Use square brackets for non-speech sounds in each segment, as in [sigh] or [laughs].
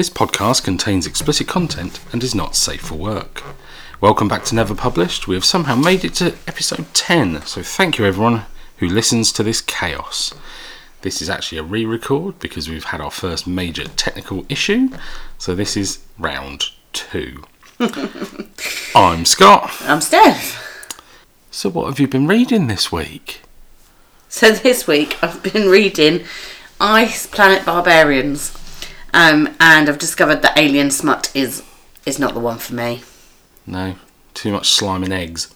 This podcast contains explicit content and is not safe for work. Welcome back to Never Published. We have somehow made it to episode 10, so thank you everyone who listens to this chaos. This is actually a re record because we've had our first major technical issue, so this is round two. [laughs] I'm Scott. I'm Steph. So, what have you been reading this week? So this week I've been reading Ice Planet Barbarians, um, and I've discovered that Alien Smut is is not the one for me. No, too much slime and eggs.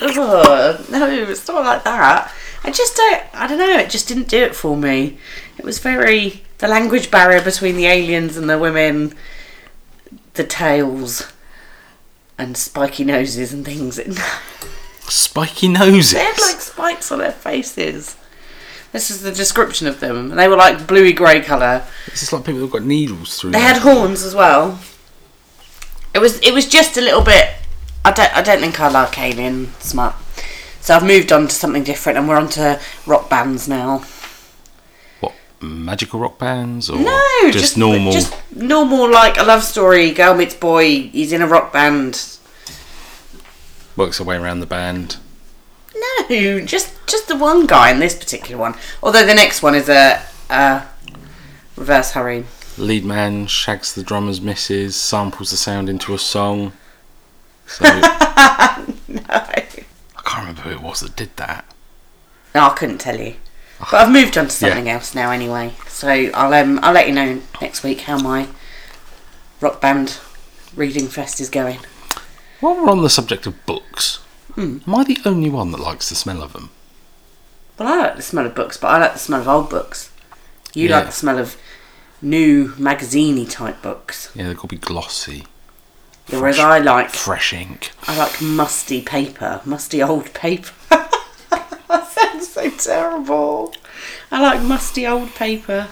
Ugh, no, it's not like that. I just don't. I don't know. It just didn't do it for me. It was very the language barrier between the aliens and the women, the tails, and spiky noses and things. [laughs] Spiky noses. They had like spikes on their faces. This is the description of them. They were like bluey grey colour. It's just like people who've got needles through them. They them. had horns as well. It was it was just a little bit. I don't I don't think I like Alien Smut. So I've moved on to something different, and we're on to rock bands now. What, magical rock bands? Or No, just, normal? just normal like a love story. Girl meets boy. He's in a rock band. Works their way around the band. No, just just the one guy in this particular one. Although the next one is a, a reverse harem. Lead man shags the drummer's misses, samples the sound into a song. So, [laughs] I can't remember who it was that did that. No, I couldn't tell you. But I've moved on to something else now anyway. So I'll um I'll let you know next week how my rock band reading fest is going. While we're on the subject of books, Hmm. am I the only one that likes the smell of them? Well, I like the smell of books, but I like the smell of old books. You Yeah. like the smell of new magaziney type books. Yeah, they've got to be glossy, Whereas I like fresh ink. I like musty paper, musty old paper. [laughs] that sounds so terrible. I like musty old paper.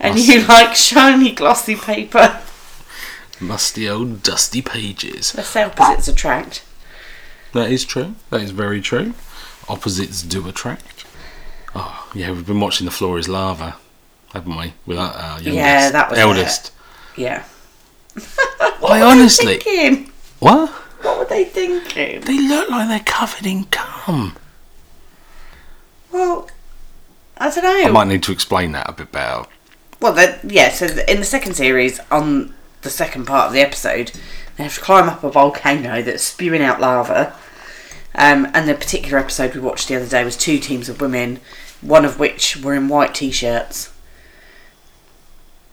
And you like shiny glossy paper. Musty old dusty pages. The say opposites attract. That is true. That is very true. Opposites do attract. Oh, yeah, we've been watching The Floor is Lava, haven't we? With our, our youngest, Yeah, that was eldest. Yeah. [laughs] I honestly. Thinking? What? What were they thinking? They look like they're covered in cum. Well, I don't know. I might need to explain that a bit better. Well, yeah. So in the second series, on the second part of the episode, they have to climb up a volcano that's spewing out lava. Um, and the particular episode we watched the other day was two teams of women, one of which were in white t-shirts.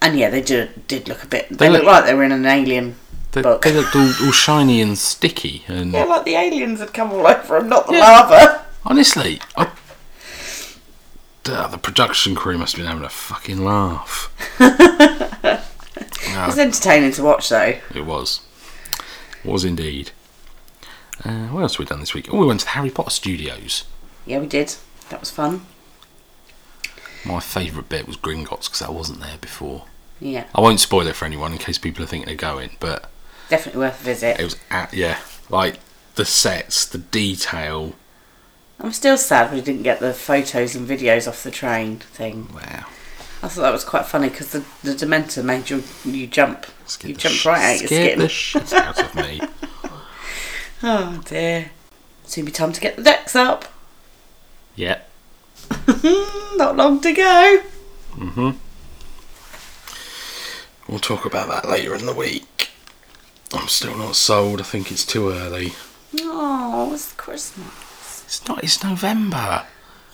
And yeah, they did did look a bit. They, They looked look- like they were in an alien They, book. they looked all, all shiny and sticky. And Yeah, like the aliens had come all over them, not the Yeah. lava. honestly, I, the, the production crew must have been having a fucking laugh. [laughs] It was entertaining to watch, though. It was. Was indeed. Uh, what else have we done this week? Oh, we went to the Harry Potter studios. Yeah, we did. That was fun. My favourite bit was Gringotts because I wasn't there before. Yeah, I won't spoil it for anyone in case people are thinking of going, but definitely worth a visit. it was at, yeah, like the sets, the detail. I'm still sad we didn't get the photos and videos off the train thing. Wow. I thought that was quite funny because the, the Dementor made you you jump. Scared You jumped right out your scared skin. the shit out of me. [laughs] Oh dear. Soon be time to get the decks up. Yep. [laughs] Not long to go. Mm-hmm. We'll talk about that later in the week. I'm still not sold. I think it's too early. Oh, it's Christmas. It's not. It's November.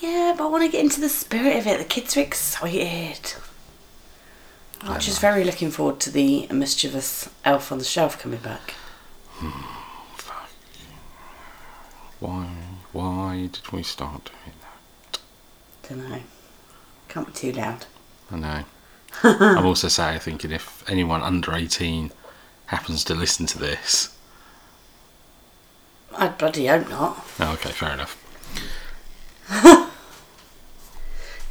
Yeah, but I want to get into the spirit of it. The kids are excited. I'm just very looking forward to the mischievous elf on the shelf coming back. Hmm, why? Why did we start doing that? Don't know. Can't be too loud. I know. [laughs] I'm also say thinking if anyone under 18 happens to listen to this. I bloody hope not. Oh, okay, fair enough. [laughs]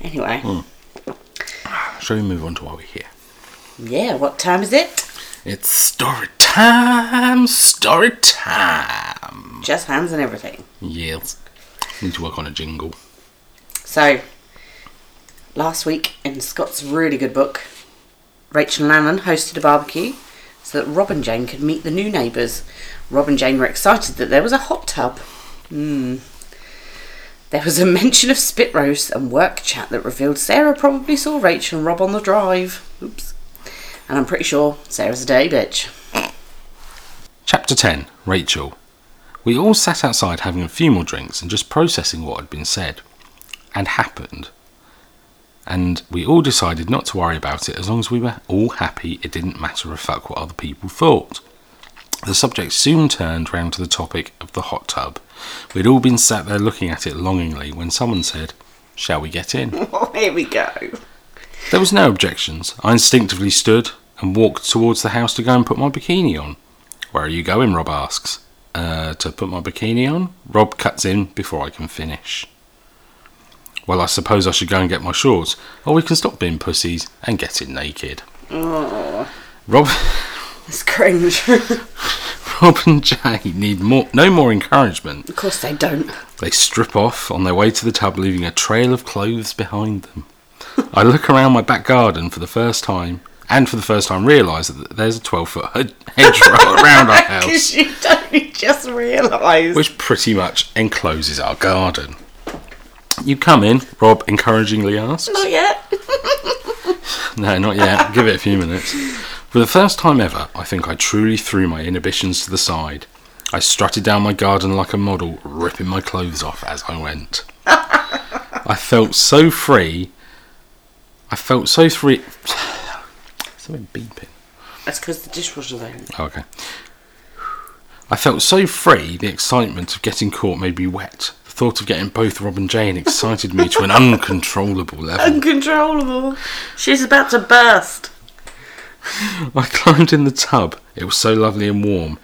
Anyway, Shall we move on to why we're here? yeah, what time is it? It's story time, story time. Just hands and everything. Yes. Need to work on a jingle. So, last week in Scott's really good book, Rachel and Alan hosted a barbecue so that Rob and Jane could meet the new neighbours. Rob and Jane were excited that there was a hot tub. Hmm. There was a mention of spit roast and work chat that revealed Sarah probably saw Rachel and Rob on the drive. Oops. And I'm pretty sure Sarah's a day bitch. Chapter 10 Rachel. We all sat outside having a few more drinks and just processing what had been said and happened. And we all decided not to worry about it as long as we were all happy it didn't matter a fuck what other people thought. The subject soon turned round to the topic of the hot tub. We'd all been sat there looking at it longingly when someone said, Shall we get in? [laughs] Oh, here we go. There was no objections. I instinctively stood and walked towards the house to go and put my bikini on. Where are you going? Rob asks. Uh, to put my bikini on? Rob cuts in before I can finish. Well, I suppose I should go and get my shorts, or we can stop being pussies and get in naked. Rob, [laughs] it's cringe. [laughs] Rob and Jane need more, no more encouragement. of course they don't. They strip off on their way to the tub, leaving a trail of clothes behind them. I look around my back garden for the first time, and for the first time realise that there's a 12 foot [laughs] hedgerow [laughs] around our house, Because you don't just realise. which pretty much encloses our garden. You come in, Rob encouragingly asks. Not yet. No, not yet. Give it a few minutes. For the first time ever, I think I truly threw my inhibitions to the side. I strutted down my garden like a model, ripping my clothes off as I went. I felt so free. I felt so free. [sighs] Something beeping. That's because the dishwasher's open. Oh, okay. I felt so free, the excitement of getting caught made me wet. The thought of getting both Rob and Jane excited me to an [laughs] uncontrollable level. Uncontrollable. She's about to burst. [laughs] I climbed in the tub. It was so lovely and warm.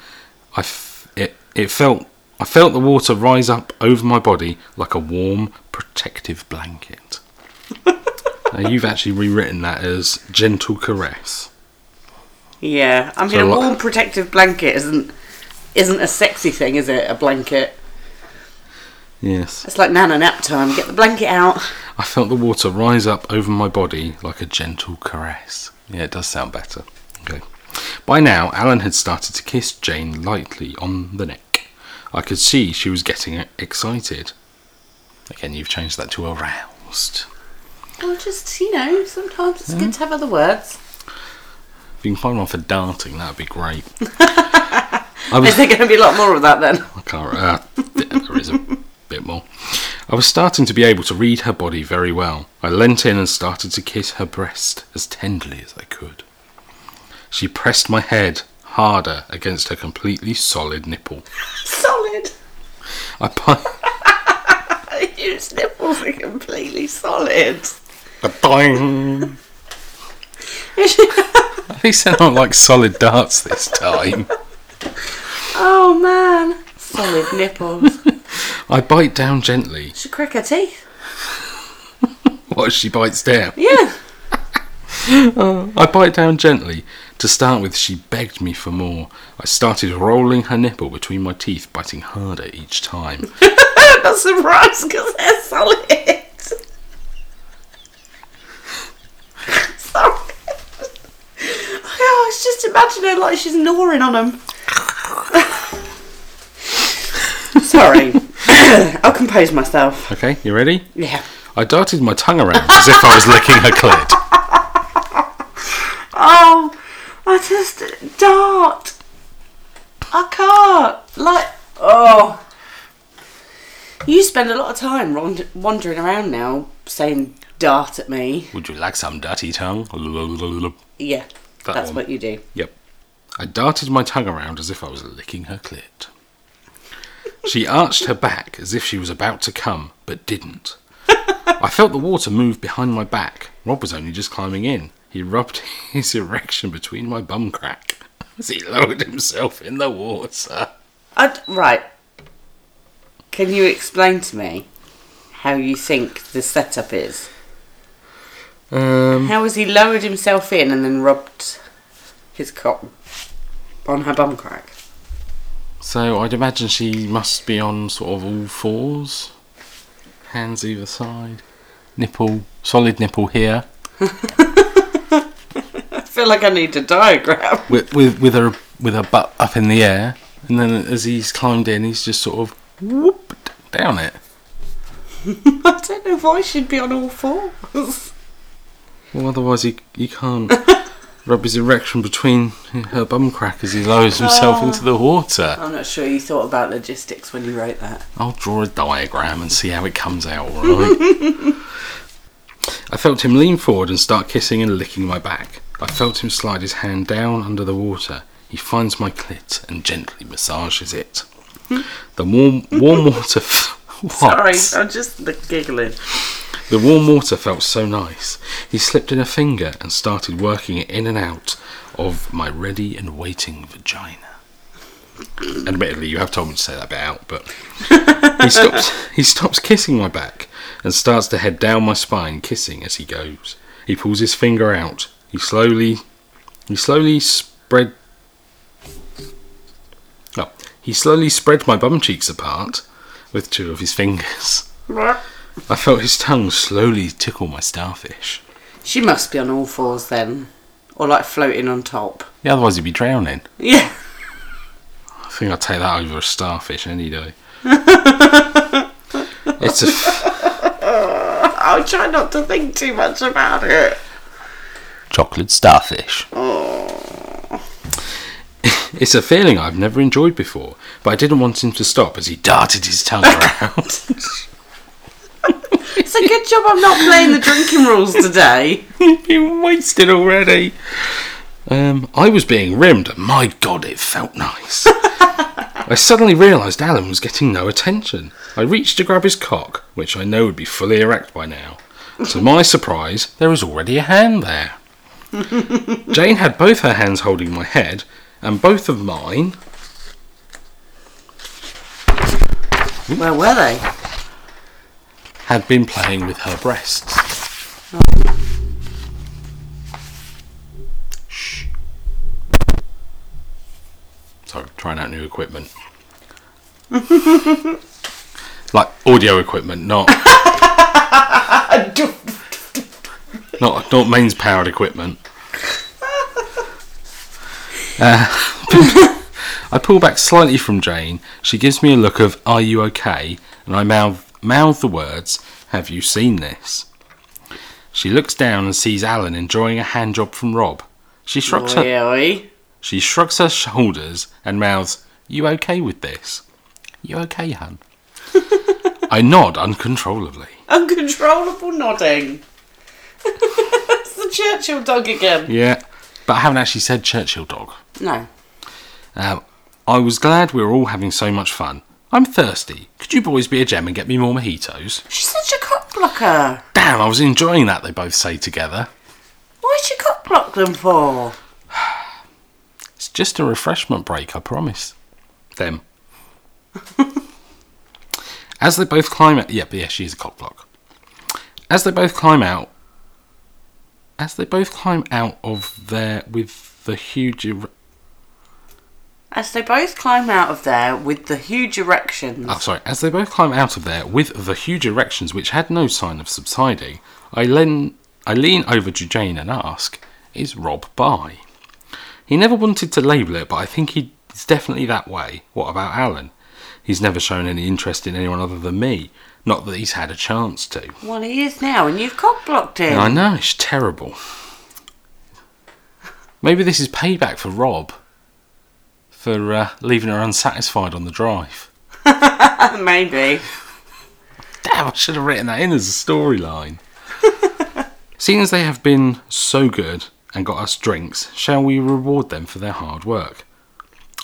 I f- it it felt I felt the water rise up over my body like a warm protective blanket. [laughs] now you've actually rewritten that as gentle caress. Yeah, I mean, So a what- warm protective blanket isn't isn't a sexy thing, is it? A blanket. Yes. It's like nana nap time. Get the blanket out. I felt the water rise up over my body like a gentle caress. Yeah, it does sound better. Okay. By now, Alan had started to kiss Jane lightly on the neck. I could see she was getting excited. Again, you've changed that to aroused. Well, just you know, sometimes it's good to have other words. If you can find one for darting, that'd be great. [laughs] I was Is there going to be a lot more of that then? I can't. Uh, there is a bit more. I was starting to be able to read her body very well. I leant in and started to kiss her breast as tenderly as I could. She pressed my head harder against her completely solid nipple. [laughs] Solid. I pi- [laughs] nipples are completely solid. [laughs] At least they're not like solid darts this time. oh man, solid nipples. [laughs] I bite down gently. Should crack her teeth. [laughs] What she bites down? Yeah. [laughs] Oh, I bite down gently. To start with, she begged me for more. I started rolling her nipple between my teeth, biting harder each time. I'm not surprised because they're solid. Sorry. Oh, I was just imagining like she's gnawing on them. Sorry. [coughs] I'll compose myself. Okay, you ready? Yeah. I darted my tongue around as if I was licking her clit. [laughs] Oh, I just dart. I can't. Like, oh. You spend a lot of time wand- wandering around now saying dart at me. Would you like some dirty tongue? Yeah, That that's one. what you do. Yep. I darted my tongue around as if I was licking her clit. She arched her back as if she was about to come, but didn't. I felt the water move behind my back. Rob was only just climbing in. He rubbed [laughs] his erection between my bum crack as he lowered himself in the water. I'd, right. Can you explain to me how you think the setup is? Um, How has he lowered himself in and then rubbed his cock on her bum crack? So I'd imagine she must be on sort of all fours, hands either side, nipple, solid nipple here. [laughs] I feel like I need a diagram. with with with her with her butt up in the air, and then as he's climbed in, he's just sort of whooped down it. [laughs] I don't know why she'd be on all fours. Well, otherwise he he can't [laughs] rub his erection between her bum crack as he lowers himself into the water. I'm not sure you thought about logistics when you wrote that. I'll draw a diagram and see how it comes out. All right. [laughs] I felt him lean forward and start kissing and licking my back. I felt him slide his hand down under the water. He finds my clit and gently massages it. The warm, warm water. F- [laughs] what? Sorry, I'm just giggling. The warm water felt so nice. He slipped in a finger and started working it in and out of my ready and waiting vagina. Admittedly, you have told me to say that bit out, but [laughs] he stops. He stops kissing my back and starts to head down my spine, kissing as he goes. He pulls his finger out. He slowly, he slowly spread. Oh, he slowly spread my bum cheeks apart with two of his fingers. I felt his tongue slowly tickle my starfish. She must be on all fours then. Or like floating on top. Yeah, otherwise he'd be drowning. Yeah. I think I'd take that over a starfish any day. it's a. F- [laughs] I'll try not to think too much about it. chocolate starfish. Oh. It's a feeling I've never enjoyed before, but I didn't want him to stop as he darted his tongue [laughs] around. [laughs] It's a good job I'm not playing the drinking rules today. [laughs] You've been wasted already. Um, I was being rimmed, and my god, it felt nice. [laughs] I suddenly realised Alan was getting no attention. I reached to grab his cock, which I know would be fully erect by now. To my surprise, there was already a hand there. [laughs] Jane had both her hands holding my head, and both of mine Where were they? Had been playing with her breasts. Shh. Sorry, trying out new equipment. like audio equipment, not not not mains powered equipment. Uh, [laughs] I pull back slightly from Jane. She gives me a look of "Are you okay?" and I mouth mouth the words "Have you seen this?" She looks down and sees Alan enjoying a hand job from Rob. She shrugs her oi. she shrugs her shoulders and mouths, You okay with this? You okay, hun? [laughs] I nod uncontrollably. Uncontrollable nodding. [laughs] it's the Churchill dog again. Yeah, but I haven't actually said Churchill dog. No. Um, I was glad we were all having so much fun. I'm thirsty. Could you boys be a gem and get me more mojitos? She's such a cock blocker. Damn, I was enjoying that, they both say together. Why'd you cock block them for? It's just a refreshment break, I promise. Them. [laughs] As they both climb out. Yep, yeah, she is a cock block. As they both climb out. As they both climb out of there with the huge. Er- As they both climb out of there with the huge erections. oh, sorry. As they both climb out of there with the huge erections which had no sign of subsiding, I, len- I lean over to Jane and ask, Is Rob bi? He never wanted to label it, but I think he's definitely that way. What about Alan? He's never shown any interest in anyone other than me. Not that he's had a chance to. Well, he is now, and you've cock blocked him. I know, it's terrible. Maybe this is payback for Rob for uh, leaving her unsatisfied on the drive. [laughs] Maybe. Damn, I should have written that in as a storyline. [laughs] Seeing as they have been so good and got us drinks, shall we reward them for their hard work?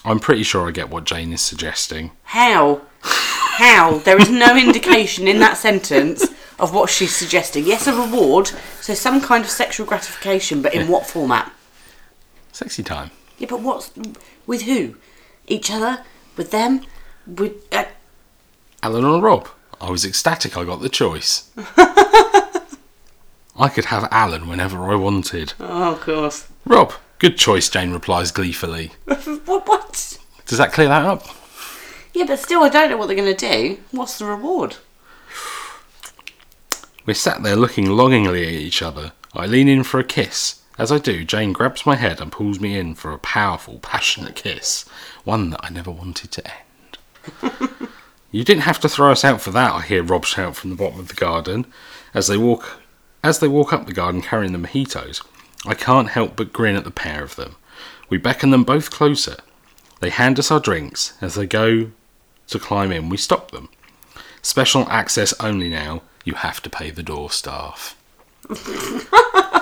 I'm pretty sure I get what Jane is suggesting. How? How? There is no indication in that sentence of what she's suggesting. Yes, a reward, so some kind of sexual gratification, but in what format? Sexy time. Yeah, but what's with who? Each other? With them? With uh, Alan or Rob? I was ecstatic I got the choice. [laughs] I could have Alan whenever I wanted. oh, of course. Rob, good choice, Jane replies gleefully. [laughs] what? What? Does that clear that up? Yeah, but still, I don't know what they're going to do. What's the reward? We're sat there looking longingly at each other. I lean in for a kiss As I do, Jane grabs my head and pulls me in for a powerful, passionate kiss, one that I never wanted to end. [laughs] you didn't have to throw us out for that, I hear Rob shout from the bottom of the garden as they walk as they walk up the garden carrying the mojitos. I can't help but grin at the pair of them. We beckon them both closer. They hand us our drinks. As they go to climb in, we stop them. Special access only now. You have to pay the door staff. [laughs]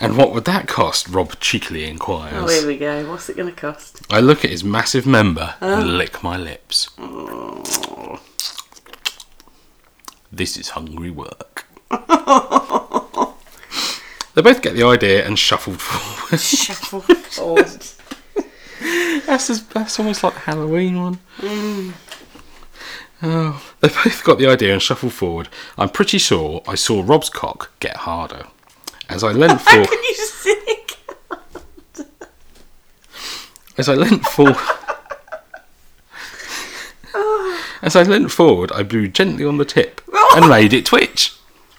and what would that cost? Rob cheekily inquires. Oh, here we go. What's it going to cost? I look at his massive member and lick my lips. This is hungry work. [laughs] they both get the idea and shuffled [laughs] forward. Shuffle forward. That's, as, that's almost like the Halloween one. Mm. Oh, they both got the idea and shuffled forward. I'm pretty sure I saw Rob's cock get harder. As I leant How [laughs] forward, can you as I leant forward, [laughs] as I leant forward, I blew gently on the tip [laughs] and made it twitch.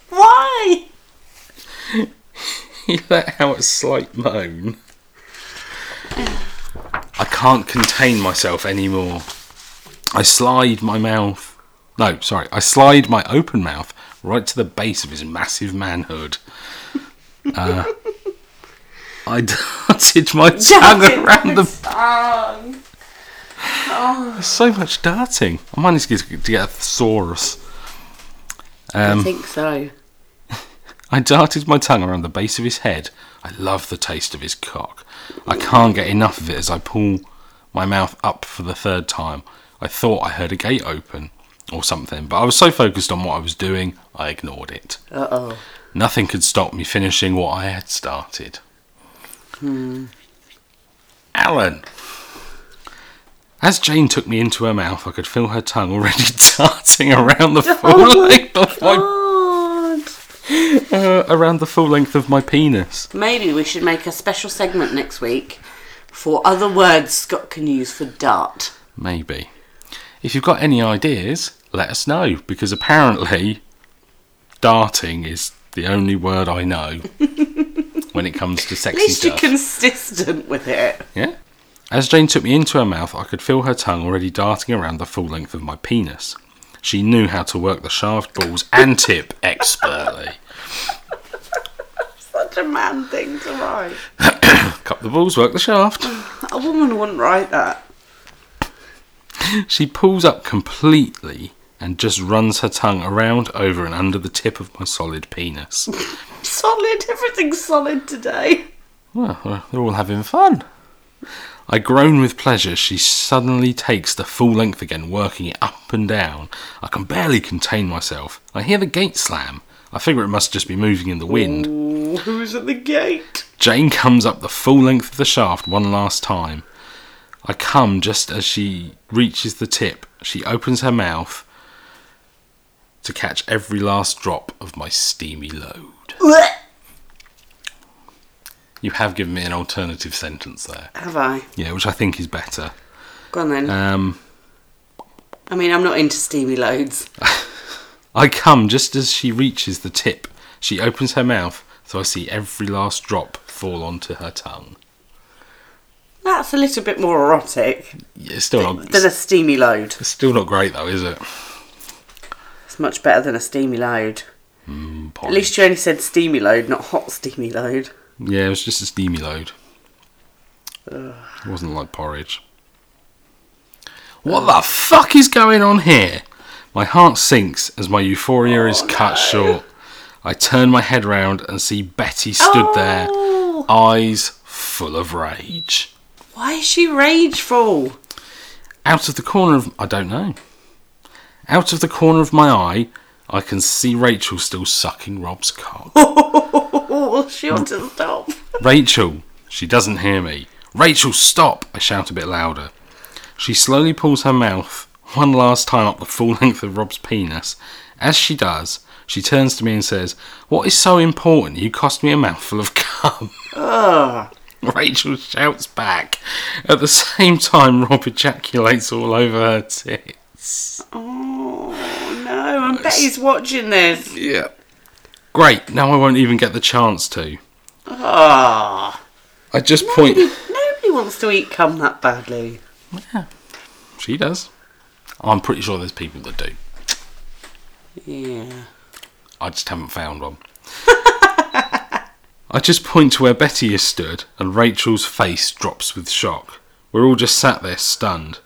Why? He let out a slight moan. I can't contain myself anymore. I slide my mouth. No, sorry. I slide my open mouth right to the base of his massive manhood. Uh, [laughs] I darted my tongue around the. tongue. There's so much darting. I managed to get, to get a thesaurus. I Um, think so. [laughs] I darted my tongue around the base of his head. I love the taste of his cock. I can't get enough of it as I pull my mouth up for the third time. I thought I heard a gate open or something, but I was so focused on what I was doing, I ignored it. Uh oh. Nothing could stop me finishing what I had started. Alan. As Jane took me into her mouth, I could feel her tongue already [laughs] darting around the full length of my [laughs] uh, around the full length of my penis. Maybe we should make a special segment next week for other words Scott can use for dart. Maybe. If you've got any ideas, let us know because apparently darting is the only word I know [laughs] when it comes to sexy At least you're stuff. consistent with it. Yeah. As Jane took me into her mouth, I could feel her tongue already darting around the full length of my penis. She knew how to work the shaft, balls, and tip [laughs] expertly. Such a man thing to write. [coughs] Cup the balls, work the shaft. A woman wouldn't write that. She pulls up completely and just runs her tongue around, over, and under the tip of my solid penis. [laughs] Solid. Everything's solid today. Well, they're all having fun. I groan with pleasure. She suddenly takes the full length again, working it up and down. I can barely contain myself. I hear the gate slam. I figure it must just be moving in the wind. Ooh, who's at the gate? Jane comes up the full length of the shaft one last time. I come just as she reaches the tip. She opens her mouth to catch every last drop of my steamy load. You have given me an alternative sentence there. Have I? Yeah, which I think is better. Go on then. Um, I mean, I'm not into steamy loads. I come just as she reaches the tip. She opens her mouth, so I see every last drop fall onto her tongue. That's a little bit more erotic Yeah, it's still not, than a steamy load. it's still not great though, is it? It's much better than a steamy load. Mm, At least you only said steamy load, not hot steamy load. Yeah, it was just a steamy load. It wasn't like porridge. What the fuck is going on here? My heart sinks as my euphoria oh, is cut short. I turn my head round and see Betty stood there, Oh, eyes full of rage. Why is she rageful? Out of the corner of I don't know. Out of the corner of my eye, I can see Rachel still sucking Rob's cock. [laughs] She ought to stop. Rachel, she doesn't hear me. Rachel, stop! I shout a bit louder. She slowly pulls her mouth one last time up the full [laughs] length of Rob's penis. As she does, she turns to me and says, What is so important? You cost me a mouthful of cum. Ugh. [laughs] Ah. Rachel shouts back. At the same time, Rob ejaculates all over her tits. Oh I bet he's watching this. Yeah. Great, now I won't even get the chance to. Oh, I just point. nobody wants to eat cum that badly. Yeah. She does. I'm pretty sure there's people that do. Yeah. I just haven't found one. [laughs] I just point to where Betty is stood, and Rachel's face drops with shock. We're all just sat there stunned.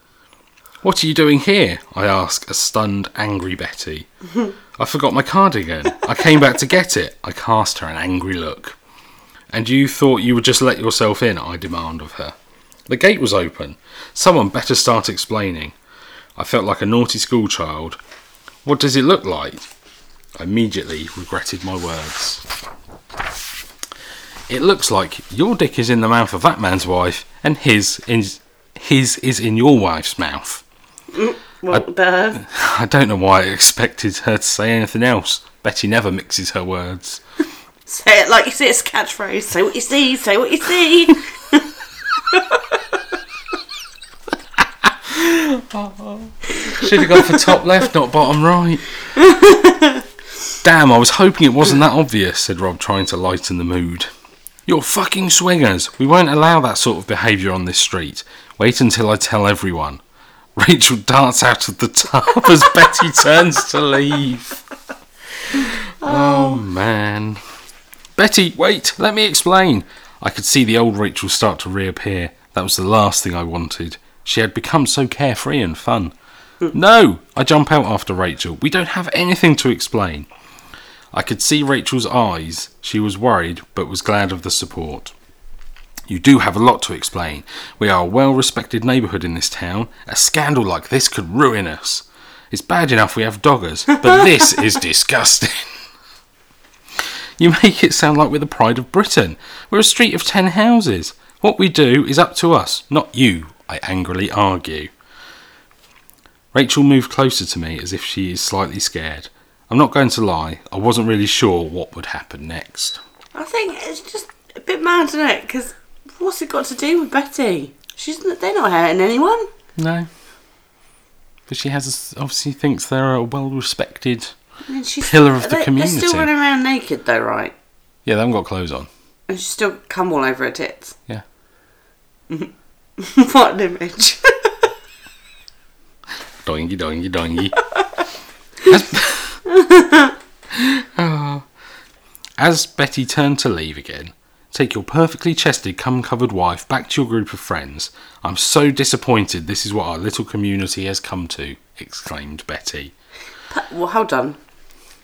What are you doing here? I ask a stunned, angry Betty. [laughs] I forgot my cardigan. I came back to get it. I cast her an angry look. And you thought you would just let yourself in? I demand of her. The gate was open. Someone better start explaining. I felt like a naughty schoolchild. What does it look like? I immediately regretted my words. It looks like your dick is in the mouth of that man's wife, and his is his is in your wife's mouth. Mm, well, duh. [laughs] I don't know why I expected her to say anything else. Betty never mixes her words. Say it like you see it's a catchphrase. Say what you see. Say what you see. [laughs] Should have gone for top left, not bottom right. Damn, I was hoping it wasn't that obvious, said Rob, trying to lighten the mood. You're fucking swingers. We won't allow that sort of behaviour on this street. Wait until I tell everyone. Rachel darts out of the tub as Betty turns to leave. Oh. oh man. Betty, wait, let me explain. I could see the old Rachel start to reappear. That was the last thing I wanted. She had become so carefree and fun. No! I jump out after Rachel. We don't have anything to explain. I could see Rachel's eyes. She was worried, but was glad of the support. You do have a lot to explain. We are a well respected neighbourhood in this town. A scandal like this could ruin us. It's bad enough we have doggers, but [laughs] this is disgusting. You make it sound like we're the pride of Britain. We're a street of ten houses. What we do is up to us, not you, I angrily argue. Rachel moved closer to me as if she is slightly scared. I'm not going to lie, I wasn't really sure what would happen next. I think it's just a bit mad, isn't it? Because what's it got to do with Betty? She's n- they're not hurting anyone. No. But she has obviously thinks they're a well respected. She's Pillar of the they- They're still running around naked though, right? Yeah, they haven't got clothes on. And she's still come all over her tits. [laughs] Yeah. what an image. Doingy doingy doingy. [laughs] As, Oh. [laughs] As Betty turned to leave again, take your perfectly chested, cum covered wife back to your group of friends. I'm so disappointed this is what our little community has come to, exclaimed Betty. Per- well, hold on.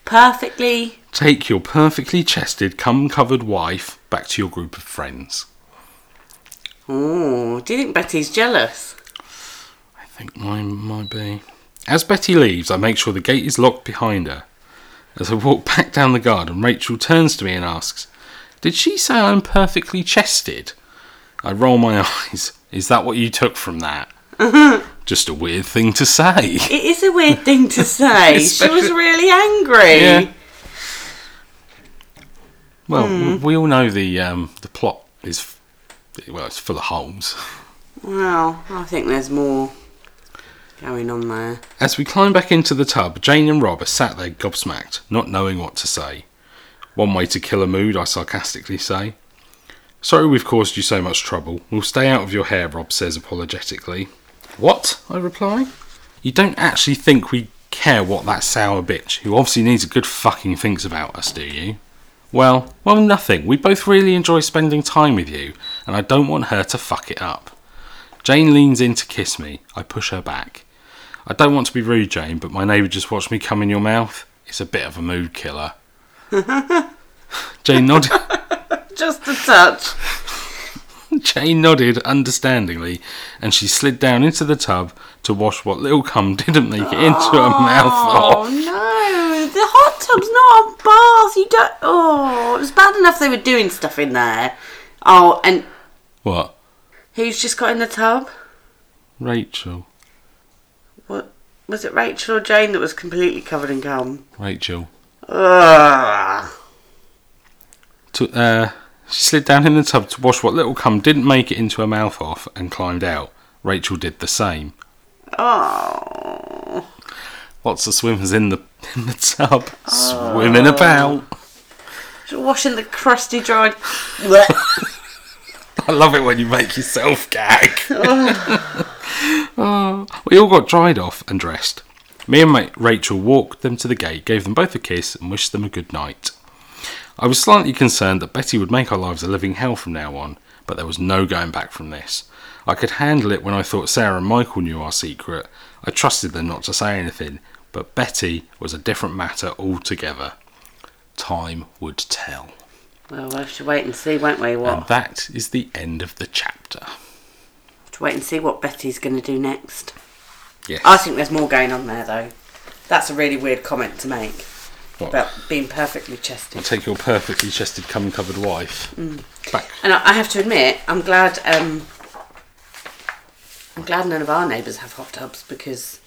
Perfectly. Take your perfectly chested, cum covered wife back to your group of friends. Oh, do you think Betty's jealous? I think mine might be. As Betty leaves, I make sure the gate is locked behind her. As I walk back down the garden, Rachel turns to me and asks, Did she say I'm perfectly chested? I roll my [laughs] eyes. Is that what you took from that? [laughs] Just a weird thing to say. It is a weird thing to [laughs] say. she was really angry. Yeah. Well, we all know the um, the plot is well, it's full of holes. Well, I think there's more going on there. As we climb back into the tub, Jane and Rob are sat there gobsmacked, not knowing what to say. One way to kill a mood, I sarcastically say. Sorry we've caused you so much trouble. We'll stay out of your hair, Rob says apologetically. What? I reply. You don't actually think we care what that sour bitch, who obviously needs a good fucking thinks about us, do you? Well, well, nothing. We both really enjoy spending time with you, and I don't want her to fuck it up. Jane leans in to kiss me. I push her back. I don't want to be rude, Jane, but my neighbour just watched me come in your mouth. It's a bit of a mood killer. [laughs] Jane nodded. [laughs] Just a touch. [laughs] Jane nodded understandingly, and she slid down into the tub to wash what little cum didn't make it into her mouth. Oh, oh no, the hot tub's not a bath. You don't. Oh, it was bad enough they were doing stuff in there. Oh, and What? who's just got in the tub? Rachel. What was it? Rachel or Jane that was completely covered in cum? Rachel. To, uh, she slid down in the tub to wash what little cum didn't make it into her mouth off and climbed out. Rachel did the same. Oh. Lots of swimmers in the in the tub, swimming about. Just Washing the crusty dried. [laughs] I love it when you make yourself gag. Oh, [laughs] we all got dried off and dressed. Me and mate Rachel walked them to the gate, gave them both a kiss, and wished them a good night. I was slightly concerned that Betty would make our lives a living hell from now on, but there was no going back from this. I could handle it when I thought Sarah and Michael knew our secret. I trusted them not to say anything, but Betty was a different matter altogether. Time would tell. well, we'll have to wait and see, won't we? What? And that is the end of the chapter. to wait and see what Betty's going to do next. Yes. I think there's more going on there, though. That's a really weird comment to make What? about being perfectly chested. Take your perfectly chested, cum covered wife. Back. And I I have to admit, I'm glad. Um, I'm glad none of our neighbours have hot tubs because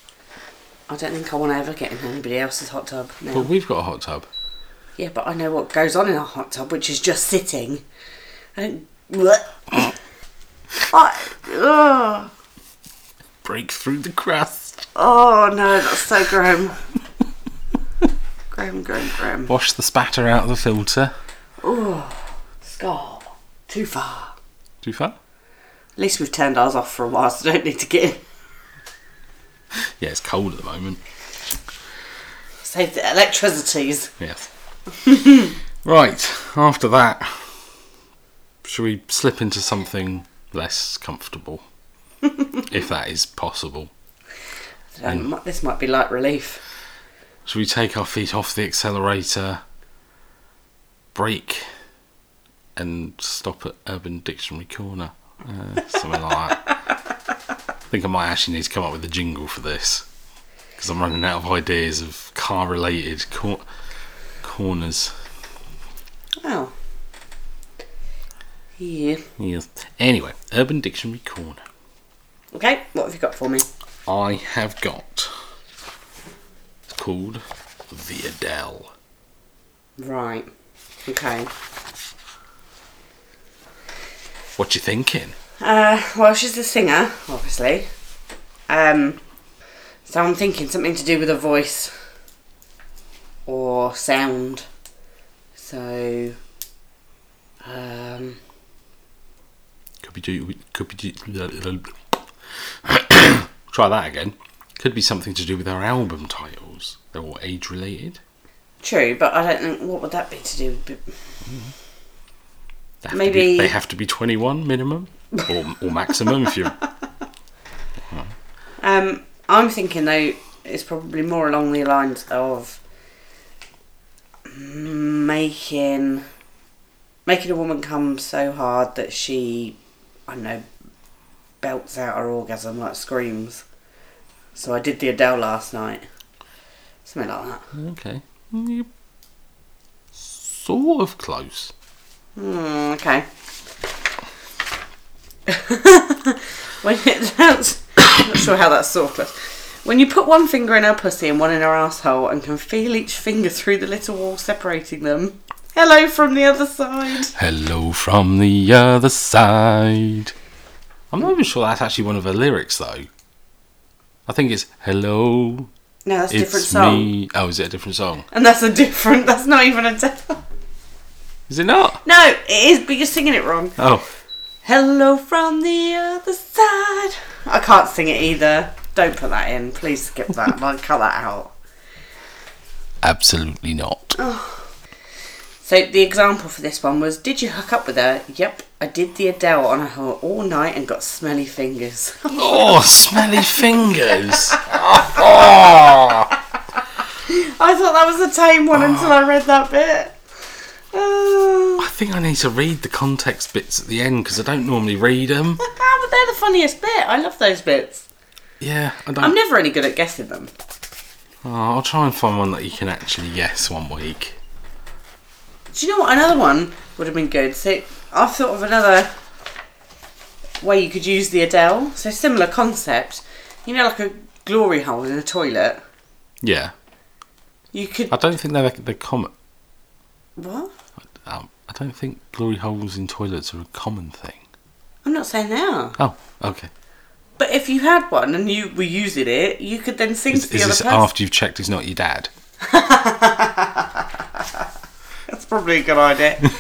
I don't think I want to ever get in anybody else's hot tub. Now. But we've got a hot tub. Yeah, but I know what goes on in our hot tub, which is just sitting. I don't. Blech. [coughs] I, ugh. Break through the crust. Oh no, that's so grim. grim, grim, grim. Wash the spatter out of the filter. Oh, Scott, too far. Too far? At least we've turned ours off for a while, so don't need to get in. Yeah, it's cold at the moment. Save the electricities. Yes. [laughs] right, after that, should we slip into something less comfortable? [laughs] if that is possible. This might be light relief. Shall we take our feet off the accelerator, brake, and stop at Urban Dictionary Corner? Uh, something like that. I think I might actually need to come up with a jingle for this because I'm running out of ideas of car related cor- corners. Oh. Yeah. Yes. Anyway, Urban Dictionary Corner. Okay, what have you got for me? I have got. It's called The Adele. Right. Okay. What you thinking? Uh, well, she's a singer, obviously. Um, so I'm thinking something to do with a voice or sound. So, um, Could be do. Could be do. Try that again. Could be something to do with our album titles. They're all age related. true, but I don't think what would that be to do with. They have to Maybe- be, they have to be 21 minimum or, or maximum if you. [laughs] Um, I'm thinking though it's probably more along the lines of making making a woman come so hard that she, I don't know, belts out her orgasm like screams. So I did the Adele last night. Something like that. Okay. You're sort of close. Hmm, okay. [laughs] when it, that's, not sure how that's sort of close. When you put one finger in her pussy and one in her asshole and can feel each finger through the little wall separating them. Hello from the other side. Hello from the other side. I'm not even sure that's actually one of her lyrics though. I think it's hello. No, that's a different song. me. Oh, is it a different song? And that's a different. That's not even a. Is it not? no, it is, but you're singing it wrong. Oh, Hello from the other side. I can't sing it either. Don't put that in. Please skip that. I'll cut that out. absolutely not. So the example for this one was: Did you hook up with her? Yep, I did the Adele on her all night and got smelly fingers. [laughs] Oh, smelly fingers. [laughs] I thought that was a tame one until I read that bit. Uh, I think I need to read the context bits at the end because I don't normally read them. [laughs] but they're the funniest bit. I love those bits. Yeah, I don't. I'm never any good at guessing them. Oh, I'll try and find one that you can actually guess one week. Do you know what? Another one would have been good. So I've thought of another way you could use the Adele. So similar concept. You know, like a glory hole in a toilet. Yeah, You could I don't think they're they're common. what? Um, I don't think glory holes in toilets are a common thing. I'm not saying they are. Oh, okay. But if you had one and you were using it, you could then sing Is, to the is other this person. after you've checked he's not your dad? [laughs] That's probably a good idea.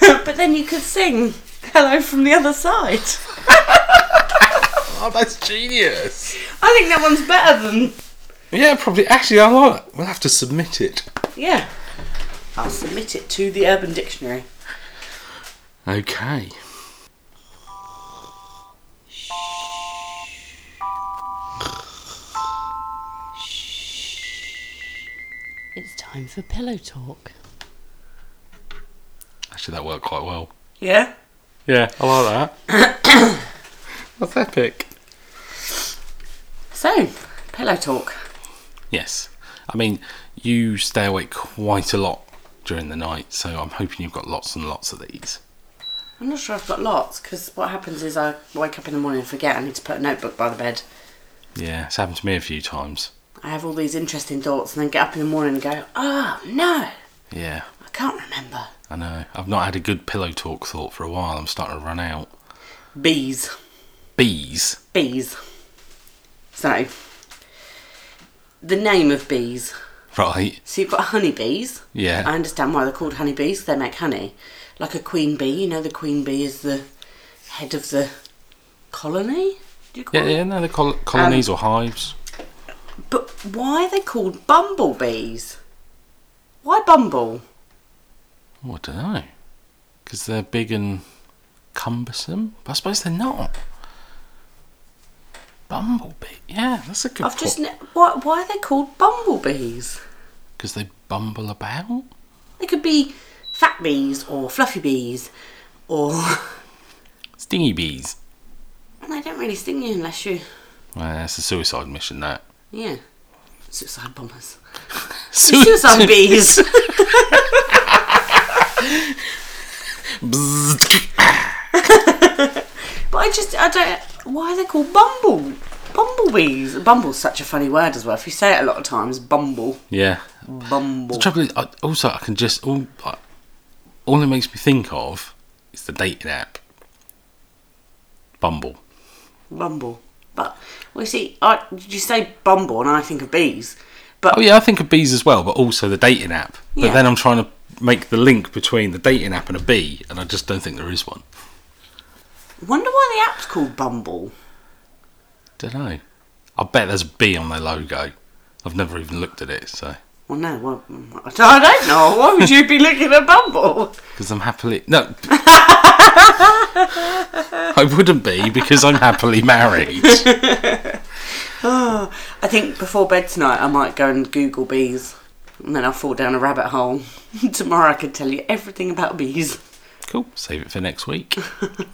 [laughs] but then you could sing "Hello from the Other Side." [laughs] Oh, that's genius. I think that one's better than Yeah, probably. Actually, I like. We'll have to submit it. yeah. I'll submit it to the Urban Dictionary. Okay. It's time for pillow talk. Actually, that worked quite well. Yeah. Yeah, I like that. [coughs] That's epic. So, pillow talk. Yes. I mean, you stay awake quite a lot during the night, so I'm hoping you've got lots and lots of these. I'm not sure I've got lots because what happens is I wake up in the morning and forget I need to put a notebook by the bed. Yeah, it's happened to me a few times. I have all these interesting thoughts and then get up in the morning and go, oh no, Yeah, I can't remember. I know. I've not had a good pillow talk thought for a while. I'm starting to run out. Bees. Bees. Bees. So, the name of bees. Right. So you've got honeybees. Yeah. I understand why they're called honeybees. They make honey. Like a queen bee. You know, the queen bee is the head of the colony? Do you call Yeah, it? yeah, no, they're col- colonies um, or hives. But why are they called bumblebees? Why bumble? Oh, I don't know. Because they're big and cumbersome? But I suppose they're not. Bumblebee. Yeah, that's a good I've just ne- why, why are they called bumblebees? Because they bumble about? They could be fat bees or fluffy bees, or [laughs] Stingy bees. they don't really sting you unless you Well, that's a suicide mission, that. yeah suicide bombers. Sui- [laughs] Suicide bees. [laughs] But I just I don't why are they called bumble bumblebees? Bumble's such a funny word as well. If you say it a lot of times, bumble, yeah. bumble. The trouble is, I, also, I can just. All, I, all it makes me think of is the dating app. Bumble. Bumble. But well, you see, I, you say bumble, and I think of bees. But Oh, yeah, I think of bees as well, but also the dating app. But Yeah. then I'm trying to make the link between the dating app and a bee, and I just don't think there is one. wonder why the app's called Bumble. Don't know. I bet there's a bee on their logo. I've never even looked at it, so. Well, no, well, I don't know. Why would you be looking at Bumble? Because I'm happily. No. I wouldn't be because I'm happily married. oh, [laughs] I think before bed tonight, I might go and Google bees, and then I'll fall down a rabbit hole. [laughs] Tomorrow, I could tell you everything about bees. Cool. Save it for next week.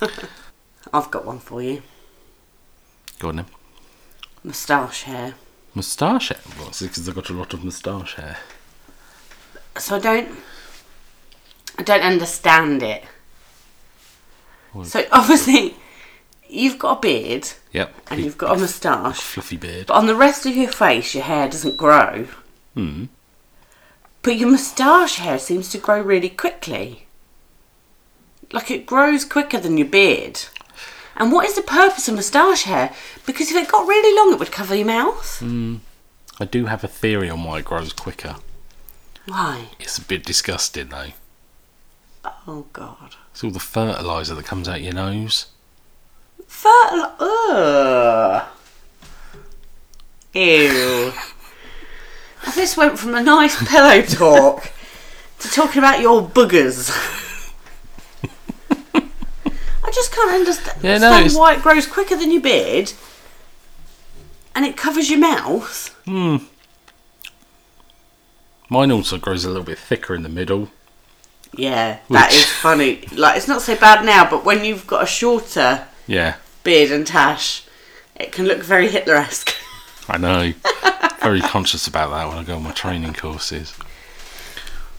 [laughs] I've got one for you. Go on then. Moustache hair. Moustache hair. Well, it's because I've got a lot of moustache hair. So I don't, I don't understand it. Well- So [laughs] obviously, you've got a beard Yep. and big- you've got a moustache, Fluffy beard. but on the rest of your face, your hair doesn't grow. Hmm. But your moustache hair seems to grow really quickly. Like it grows quicker than your beard. And what is the purpose of moustache hair? Because if it got really long, it would cover your mouth. Hmm. I do have a theory on why it grows quicker. Why? It's a bit disgusting though. Oh God. It's all the fertiliser that comes out your nose. Fertil. Ugh. Ew. Now this went from a nice pillow [laughs] talk to talking about your boogers. I just can't understand, Yeah, no, understand it's- why it grows quicker than your beard and it covers your mouth. Hmm. Mine also grows a little bit thicker in the middle. Yeah, that Which- is funny. Like, it's not so bad now, but when you've got a shorter Yeah, beard and tash, it can look very Hitler esque. I know. [laughs] Very conscious about that when I go on my training courses.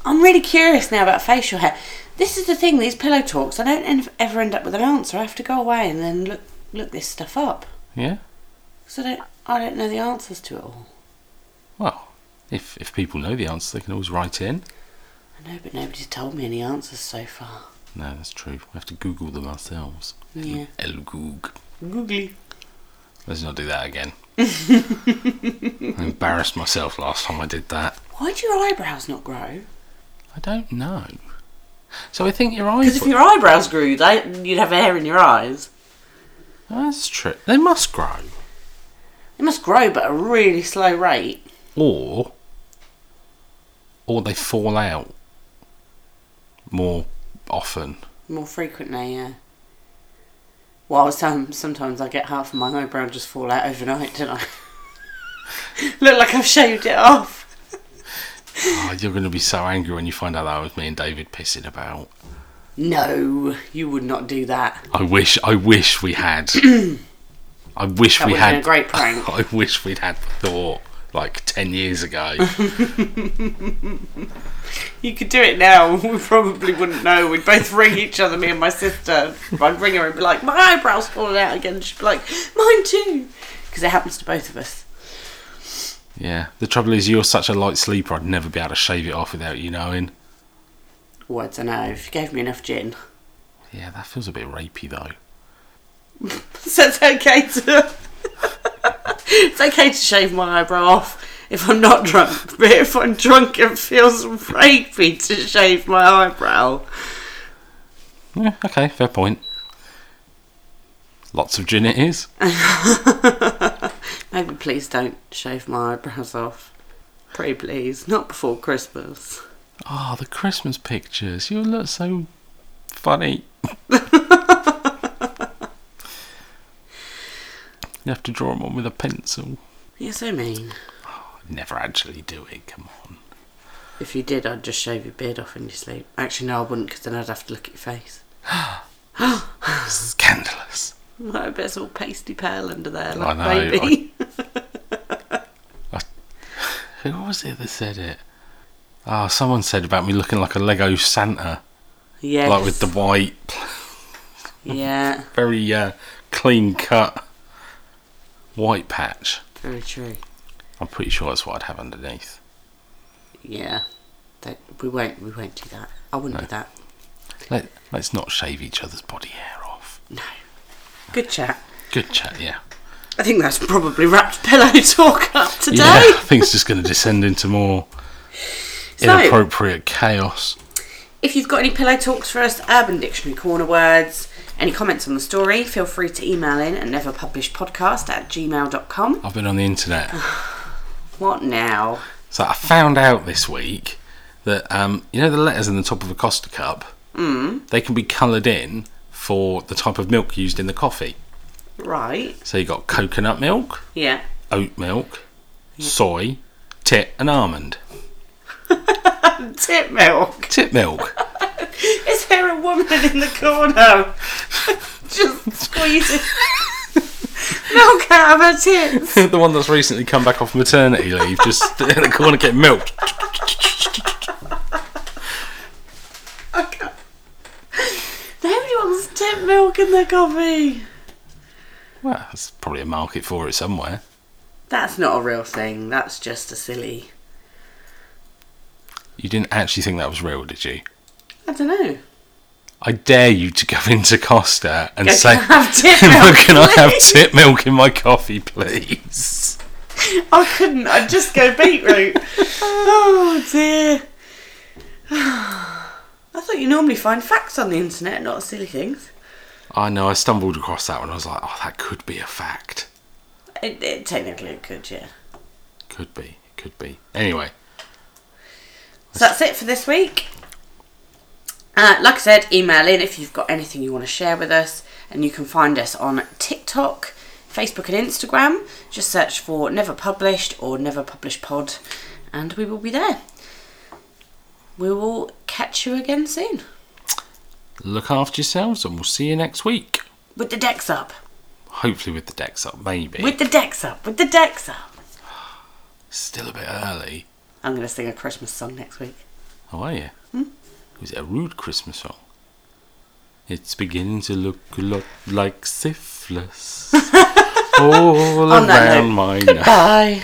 I'm really curious now about facial hair. This is the thing, these pillow talks, I don't ever end up with an answer. I have to go away and then look look this stuff up. Yeah. Because I don't, I don't know the answers to it all. Well, if if people know the answer, they can always write in. I know, but nobody's told me any answers so far. No, that's true. We have to Google them ourselves. Yeah. El Goog. Googly. Let's not do that again. I embarrassed myself last time I did that. Why do your eyebrows not grow? I don't know. So I think your eyes. Because if your eyebrows grew, they, you'd have hair in your eyes. That's true. They must grow. They must grow, but at a really slow rate. Or. Or they fall out more often. More frequently, yeah. Well, I was telling sometimes I get half of my eyebrow just fall out overnight, don't I? [laughs] Look like I've shaved it off. Oh, you're going to be so angry when you find out that was me and David pissing about. No, you would not do that. I wish, I wish we had. [clears throat] I wish That we would have been had. a great prank. [laughs] I wish we'd had the thought like ten years ago. [laughs] You could do it now. [laughs] We probably wouldn't know. We'd both ring each other, me and my sister. I'd ring her and be like, "My eyebrow's falling out again." She'd be like, "Mine too," because it happens to both of us. yeah. The trouble is, you're such a light sleeper. I'd never be able to shave it off without you knowing. Well, I don't know. If you gave me enough gin, Yeah, that feels a bit rapey though. [laughs] so it's okay to. It's okay to shave my eyebrow off if I'm not drunk, but if I'm drunk, it feels rapey to shave my eyebrow. Yeah, okay, fair point. Lots of gin it is. [laughs] Maybe please don't shave my eyebrows off. Pray please, not before Christmas. Oh, the Christmas pictures. You look so funny. [laughs] you have to draw them on with a pencil. You're so mean. I'd never actually do it, come on. If you did, I'd just shave your beard off in your sleep. Actually, no, I wouldn't, because then I'd have to look at your face. [gasps] [gasps] Scandalous. I bet it's all pasty pale under there, I like know, baby. [laughs] Who was it that said it? Oh, someone said about me looking like a Lego Santa. yes. Like with the white, Yeah, [laughs] very uh, clean cut white patch. very true. I'm pretty sure that's what I'd have underneath. Yeah. Don't, we won't. We won't do that. I wouldn't do that. Let, let's not shave each other's body hair off. No. Good chat. Good chat, yeah. I think that's probably wrapped pillow [laughs] talk up today. Yeah, I think it's just going to descend into more [laughs] So- inappropriate chaos. If you've got any pillow talks for us, Urban Dictionary corner words, any comments on the story, feel free to email in at neverpublishedpodcast at gmail.com. I've been on the internet. [sighs] What now? So I found out this week that, um, you know, the letters in the top of a Costa cup, mm. they can be coloured in for the type of milk used in the coffee. Right. So you got coconut milk, Yeah. oat milk, soy, tit, and almond. [laughs] Tip milk. Tit milk. [laughs] [laughs] Is there a woman in the corner? [laughs] Just squeezing [laughs] milk out of her tits. the one that's recently come back off maternity leave, just in the corner getting milk. Nobody wants to tip milk in their coffee. Well, there's probably a market for it somewhere. That's not a real thing. That's just a silly. You didn't actually think that was real, did you? I don't know. I dare you to go [laughs] into Costa and Go, say, [laughs] "Can I have tip "Can milk, I have please?" tit milk in my coffee, please?" [laughs] I couldn't. I'd just go beetroot. oh dear. [sighs] I thought you normally find facts on the internet, not silly things. I know. I stumbled across that one. I was like, "Oh, that could be a fact. It, it technically could, yeah. Could be. It could be." Anyway, So that's it for this week. Uh, like I said, email in if you've got anything you want to share with us, and you can find us on TikTok, Facebook, and Instagram. Just search for Never Published or Never Published Pod, and we will be there. We will catch you again soon look after yourselves, and we'll see you next week. with the decks up. Hopefully, with the decks up, maybe. With the decks up. With the decks up. Still a bit early. I'm going to sing a Christmas song next week. How are you? Hmm? It a rude Christmas song? It's beginning to look a lot like syphilis [laughs] all On around my nose. Goodbye.